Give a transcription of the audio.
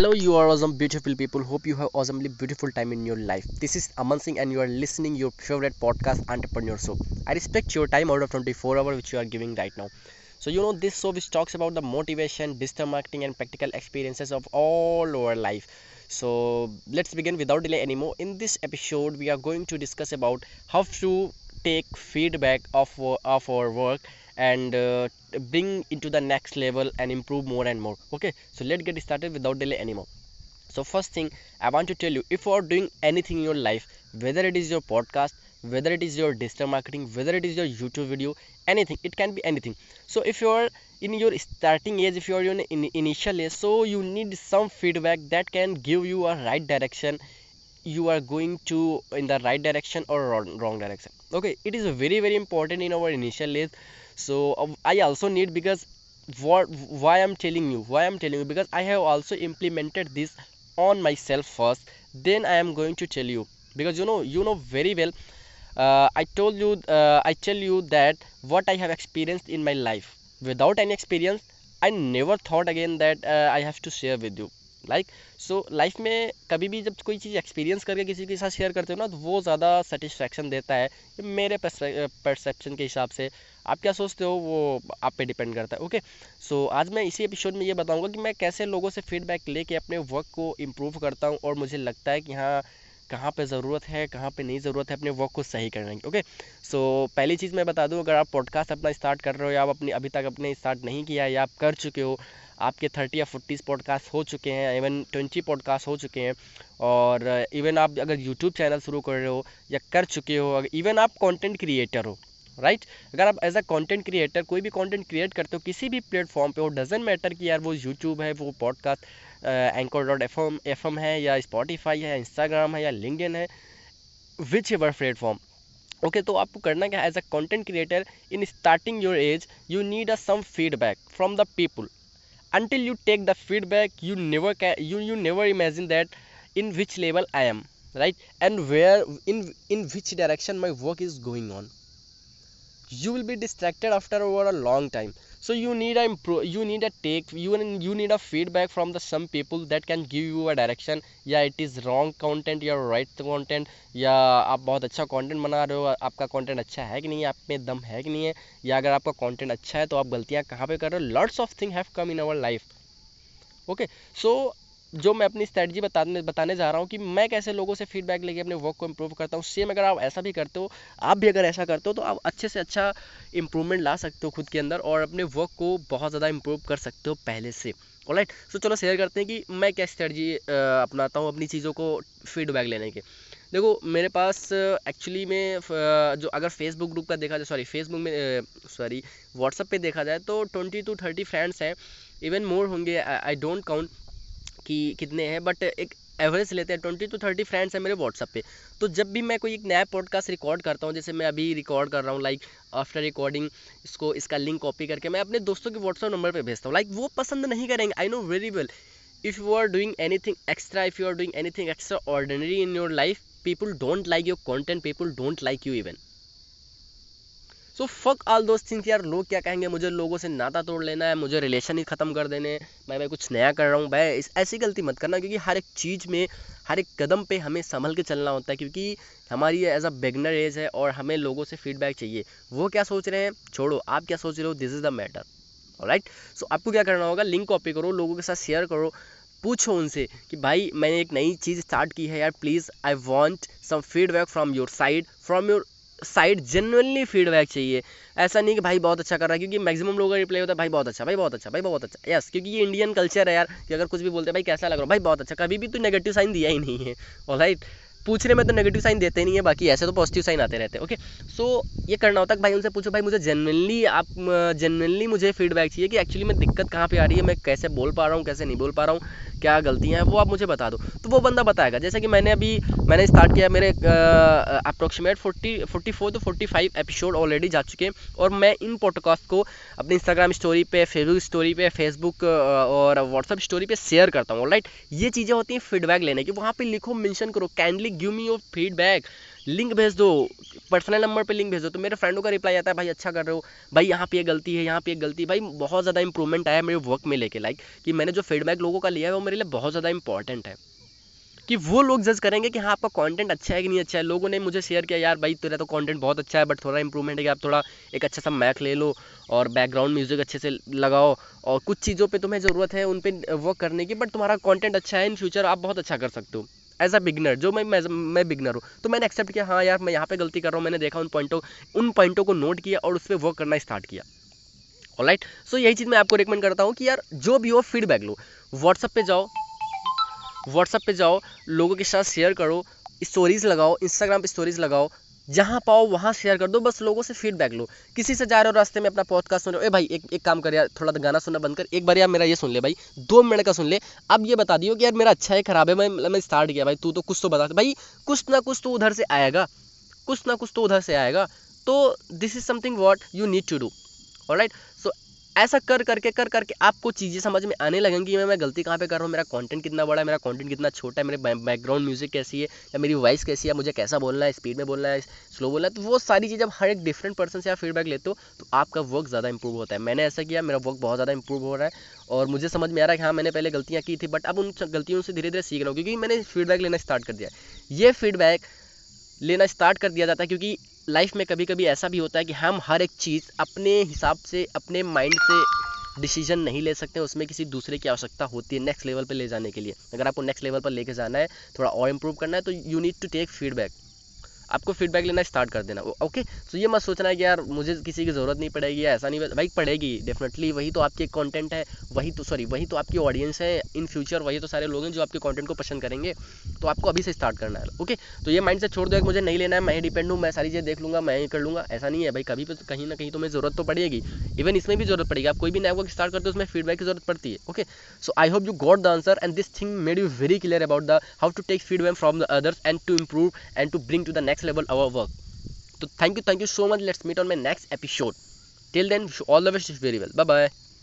Hello, you are awesome, beautiful people. Hope you have awesomely beautiful time in your life. This is Aman Singh, and you are listening your favorite podcast, Entrepreneur Show. I respect your time out of 24 hours which you are giving right now. So you know this show which talks about the motivation, digital marketing, and practical experiences of all our life. So let's begin without delay anymore. In this episode, we are going to discuss about how to take feedback of of our work and uh, bring into the next level and improve more and more. Okay so let's get started without delay anymore. So first thing i want to tell you if you are doing anything in your life whether it is your podcast whether it is your digital marketing whether it is your youtube video anything it can be anything. So if you are in your starting age if you are in, in initial age so you need some feedback that can give you a right direction you are going to in the right direction or wrong, direction. Okay it is very very important in our initial age. So uh, i also need because what why i'm telling you why i'm telling you because i have also implemented this on myself first. Then i am going to tell you. Because you know you know very well uh, i told you uh, i tell you that what i have experienced in my life. Without any experience i never thought again that uh, i have to share with you like so life में कभी भी जब कोई चीज़ experience करके किसी के साथ share करते हो ना तो वो ज़्यादा सेटिस्फेक्शन देता है मेरे परसेप्शन के हिसाब से। आप क्या सोचते हो? वो आप पे डिपेंड करता है ओके सो आज मैं इसी एपिसोड में ये बताऊँगा कि मैं कैसे लोगों से फीडबैक लेके अपने वर्क को इम्प्रूव करता हूँ और मुझे लगता है कि हाँ कहाँ पे ज़रूरत है, कहाँ पे नहीं ज़रूरत है अपने वर्क को सही करने की ओके सो पहली चीज़ मैं बता दूँ, अगर आप पॉडकास्ट अपना स्टार्ट कर रहे हो या आप अपनी, अभी तक अपने स्टार्ट नहीं किया या आप कर चुके हो आपके थर्टी या फोर्टीज़ पॉडकास्ट हो चुके हैं इवन ट्वेंटी पॉडकास्ट हो चुके हैं, और इवन आप अगर यूट्यूब चैनल शुरू कर रहे हो या कर चुके हो, अगर इवन आप कंटेंट क्रिएटर हो राइट right? अगर आप एज अ कंटेंट क्रिएटर कोई भी कंटेंट क्रिएट करते हो, किसी भी प्लेटफॉर्म पे वो डजेंट मैटर कि यार वो यूट्यूब है, वो podcast anchor dot F M F M है, या स्पॉटीफाई है इंस्टाग्राम है, या लिंकड है विच एवर प्लेटफॉर्म ओके तो आपको करना क्या है as a content creator in starting your age you need a some feedback from the people until you take the feedback you never can you you never imagine that in which level i am right? And where in in which direction my work is going on. You will be distracted after over a long time so you need a improve you need a take you you need a feedback from the some people that can give you a direction yeah it is wrong content या right content या आप बहुत अच्छा content बना रहे हो आपका content अच्छा है कि नहीं आप में दम है कि नहीं है या अगर आपका कंटेंट अच्छा है तो आप गलतियाँ कहाँ पे कर रहे हो lots of thing have come in our life okay so जो मैं अपनी स्ट्रैटी बताने बताने जा रहा हूँ कि मैं कैसे लोगों से फीडबैक लेके अपने वर्क को इम्प्रूव करता हूँ। सेम अगर आप ऐसा भी करते हो, आप भी अगर ऐसा करते हो तो आप अच्छे से अच्छा इंप्रूवमेंट ला सकते हो खुद के अंदर और अपने वर्क को बहुत ज़्यादा इंप्रूव कर सकते हो पहले से। राइट सो चलो शेयर करते हैं कि मैं क्या स्ट्रेटजी अपनाता हूँ अपनी चीज़ों को फीडबैक लेने के। देखो, मेरे पास एक्चुअली में जो अगर फेसबुक ग्रुप का देखा जाए सॉरी फेसबुक में सॉरी व्हाट्सअप पे देखा जाए तो ट्वेंटी टू थर्टी फ्रेंड्स हैं। इवन मोर होंगे आई डोंट काउंट कि कितने हैं बट एक एवरेज लेते हैं ट्वेंटी टू थर्टी फ्रेंड्स हैं मेरे व्हाट्सअप पे। तो जब भी मैं कोई एक नया पॉडकास्ट रिकॉर्ड करता हूँ, जैसे मैं अभी रिकॉर्ड कर रहा हूँ लाइक आफ्टर रिकॉर्डिंग इसको, इसका लिंक कॉपी करके मैं अपने दोस्तों के व्हाट्सअप नंबर पर भेजता हूँ। लाइक वो पसंद नहीं करेंगे I know very well if you are doing anything extra if you are doing anything extraordinary in your life people don't like your content people don't like you even so fuck all दोस्त things यार। लोग क्या कहेंगे? मुझे लोगों से नाता तोड़ लेना है, मुझे रिलेशन ही ख़त्म कर देने मैं भाई कुछ नया कर रहा हूँ। भाई, इस, ऐसी गलती मत करना, क्योंकि हर एक चीज़ में, हर एक कदम पे हमें संभल के चलना होता है, क्योंकि हमारी एज अ बिगनर एज है और हमें लोगों से फीडबैक चाहिए। वो क्या सोच रहे हैं? छोड़ो, आप क्या सोच रहे हो? This is the matter right so आपको क्या करना होगा? लिंक कॉपी करो, लोगों के साथ शेयर करो। पूछो उनसे कि, भाई, मैंने एक नई चीज़ स्टार्ट की है यार please I want some feedback from your side from your side genuinely feedback चाहिए। ऐसा नहीं कि भाई बहुत अच्छा कर रहा है, क्योंकि मैक्सिमम लोगों का रिप्लाई होता है, भाई बहुत अच्छा भाई बहुत अच्छा भाई बहुत अच्छा। यस क्योंकि ये इंडियन कल्चर है यार, कि अगर कुछ भी बोलते हैं, भाई कैसा लग रहा है? भाई बहुत अच्छा कभी भी तो नेगेटिव साइन दिया ही नहीं है। और राइट पूछने में तो नेगेटिव साइन देते नहीं है, बाकी ऐसे तो पॉजिटिव साइन आते रहते हैं ओके सो ये करना होता है, भाई उनसे पूछो, भाई मुझे जनरली आप जनरली मुझे फीडबैक चाहिए कि एक्चुअली मैं दिक्कत कहाँ पे आ रही है, मैं कैसे बोल पा रहा हूँ, कैसे नहीं बोल पा रहा हूँ, क्या गलतियाँ हैं, वो आप मुझे बता दो। तो वो बंदा बताएगा, जैसे कि मैंने अभी, मैंने स्टार्ट किया मेरे approximate forty forty four two forty five episode already जा चुके हैं, और मैं इन पॉडकास्ट को अपने इंस्टाग्राम स्टोरी पे फेसबुक स्टोरी पे फेसबुक और व्हाट्सअप स्टोरी पे शेयर करता हूँ राइट ये चीज़ें होती हैं फीडबैक लेने की, वहाँ पे लिखो मेंशन करो candidly give me your feedback link भेज दो. पर्सनल नंबर पे लिंक भेज दो. तो मेरे फ्रेंडों का रिप्लाई आता है, भाई अच्छा कर रहे हो. भाई, यहाँ पे ये गलती है, यहाँ पे ये गलती भाई, बहुत ज़्यादा इंप्रूवमेंट आया मेरे वर्क में लेके. लाइक कि मैंने जो फीडबैक लोगों का लिया है, वो मेरे लिए बहुत ज़्यादा इंपॉर्टेंट है. कि वो लोग जज करेंगे कि हाँ आपका कंटेंट अच्छा है कि नहीं अच्छा है. लोगों ने मुझे शेयर किया, यार, भाई, तेरा तो कंटेंट बहुत अच्छा है बट थोड़ा इंप्रूवमेंट है कि आप थोड़ा एक अच्छा सा मैक ले लो और बैकग्राउंड म्यूज़िक अच्छे से लगाओ और कुछ चीज़ों पे तुम्हें ज़रूरत है उन पर वर्क करने की बट तुम्हारा कॉन्टेंट अच्छा है इन फ्यूचर आप बहुत अच्छा कर सकते हो. एज अ बिगनर जो मैं मैं बिगनर हूँ। तो मैंने एक्सेप्ट किया हाँ यार, मैं यहाँ पे गलती कर रहा हूँ, मैंने देखा उन पॉइंटों उन पॉइंटों को नोट किया और उस पर वर्क करना स्टार्ट किया। राइट सो यही चीज़ मैं आपको रिकमेंड करता हूँ कि यार, जो भी हो फीडबैक लो। व्हाट्सअप पे जाओ। व्हाट्सअप पे जाओ, लोगों के साथ शेयर करो स्टोरीज लगाओ इंस्टाग्राम पे स्टोरीज लगाओ जहाँ पाओ, वहाँ शेयर कर दो, बस लोगों से फीडबैक लो। किसी से जा रहे हो रास्ते में अपना पॉडकास्ट सुन रहे हो, ए भाई, एक एक काम कर यार, थोड़ा गाना सुनना बंद कर, एक बार यार मेरा ये सुन ले भाई, दो मिनट का सुन ले, अब ये बता दियो कि यार मेरा अच्छा है, खराब है, मैं मैं स्टार्ट किया, भाई, तू तो कुछ तो बता भाई, कुछ ना कुछ तो उधर से आएगा, कुछ ना कुछ तो उधर से आएगा। तो this is something what you need to do right so ऐसा कर करके कर करके आपको चीज़ें समझ में आने लगेंगी मैं मैं गलती कहाँ पे कर रहा हूँ, मेरा कंटेंट कितना बड़ा है, मेरा कंटेंट कितना छोटा है, मेरे बैकग्राउंड म्यूज़िक कैसी है, या मेरी वॉइस कैसी है, मुझे कैसा बोलना है स्पीड में बोलना है स्लो बोलना है तो वो सारी चीज़ जब हर एक डिफरेंट पर्सन से आप फीडबैक लेते हो तो आपका वर्क ज़्यादा इंप्रूव होता है। मैंने ऐसा किया, मेरा वर्क बहुत ज़्यादा इंप्रूव हो रहा है, और मुझे समझ में आ रहा है कि हाँ मैंने पहले गलतियाँ की थी बट अब उन गलतियों से धीरे धीरे सीख रहा हूँ, क्योंकि मैंने फीडबैक लेना स्टार्ट कर दिया ये फीडबैक लेना स्टार्ट कर दिया जाता है, क्योंकि लाइफ में कभी कभी ऐसा भी होता है कि हम हर एक चीज़ अपने हिसाब से, अपने माइंड से डिसीज़न नहीं ले सकते, उसमें किसी दूसरे की आवश्यकता होती है नेक्स्ट लेवल पर ले जाने के लिए। अगर आपको नेक्स्ट लेवल पर लेके जाना है, थोड़ा और इम्प्रूव करना है तो you need to take feedback आपको फीडबैक लेना स्टार्ट कर देना। ओके तो ये मत सोचना है कि यार मुझे किसी की ज़रूरत नहीं पड़ेगी या ऐसा नहीं, भाई पड़ेगी डेफिनेटली वही तो आपके कंटेंट है, वही तो सॉरी वही तो आपकी ऑडियंस है इन फ्यूचर वही तो सारे लोग हैं जो आपके कॉन्टेंट को पसंद करेंगे तो आपको अभी से स्टार्ट करना है ओके तो ये माइंड से छोड़ दो कि मुझे नहीं लेना है, मैं डिपेंड हूँ, मैं सारी चीज़ें देख लूँगा, मैं ही कर लूँगा, ऐसा नहीं है भाई, कभी कहीं ना कहीं तुम्हें ज़रूरत तो पड़ेगी इवन इसमें भी ज़रूरत पड़ेगी, आप कोई भी नेटवर्क स्टार्ट करते हो, उसमें फीडबैक की ज़रूरत पड़ती है okay so I hope you got the answer and this thing made you very clear about the how to take feedback from the others and to improve and to bring to the next next level our work. So thank you thank you so much. Let's meet on my next episode. Till then all the best. Very well. Bye bye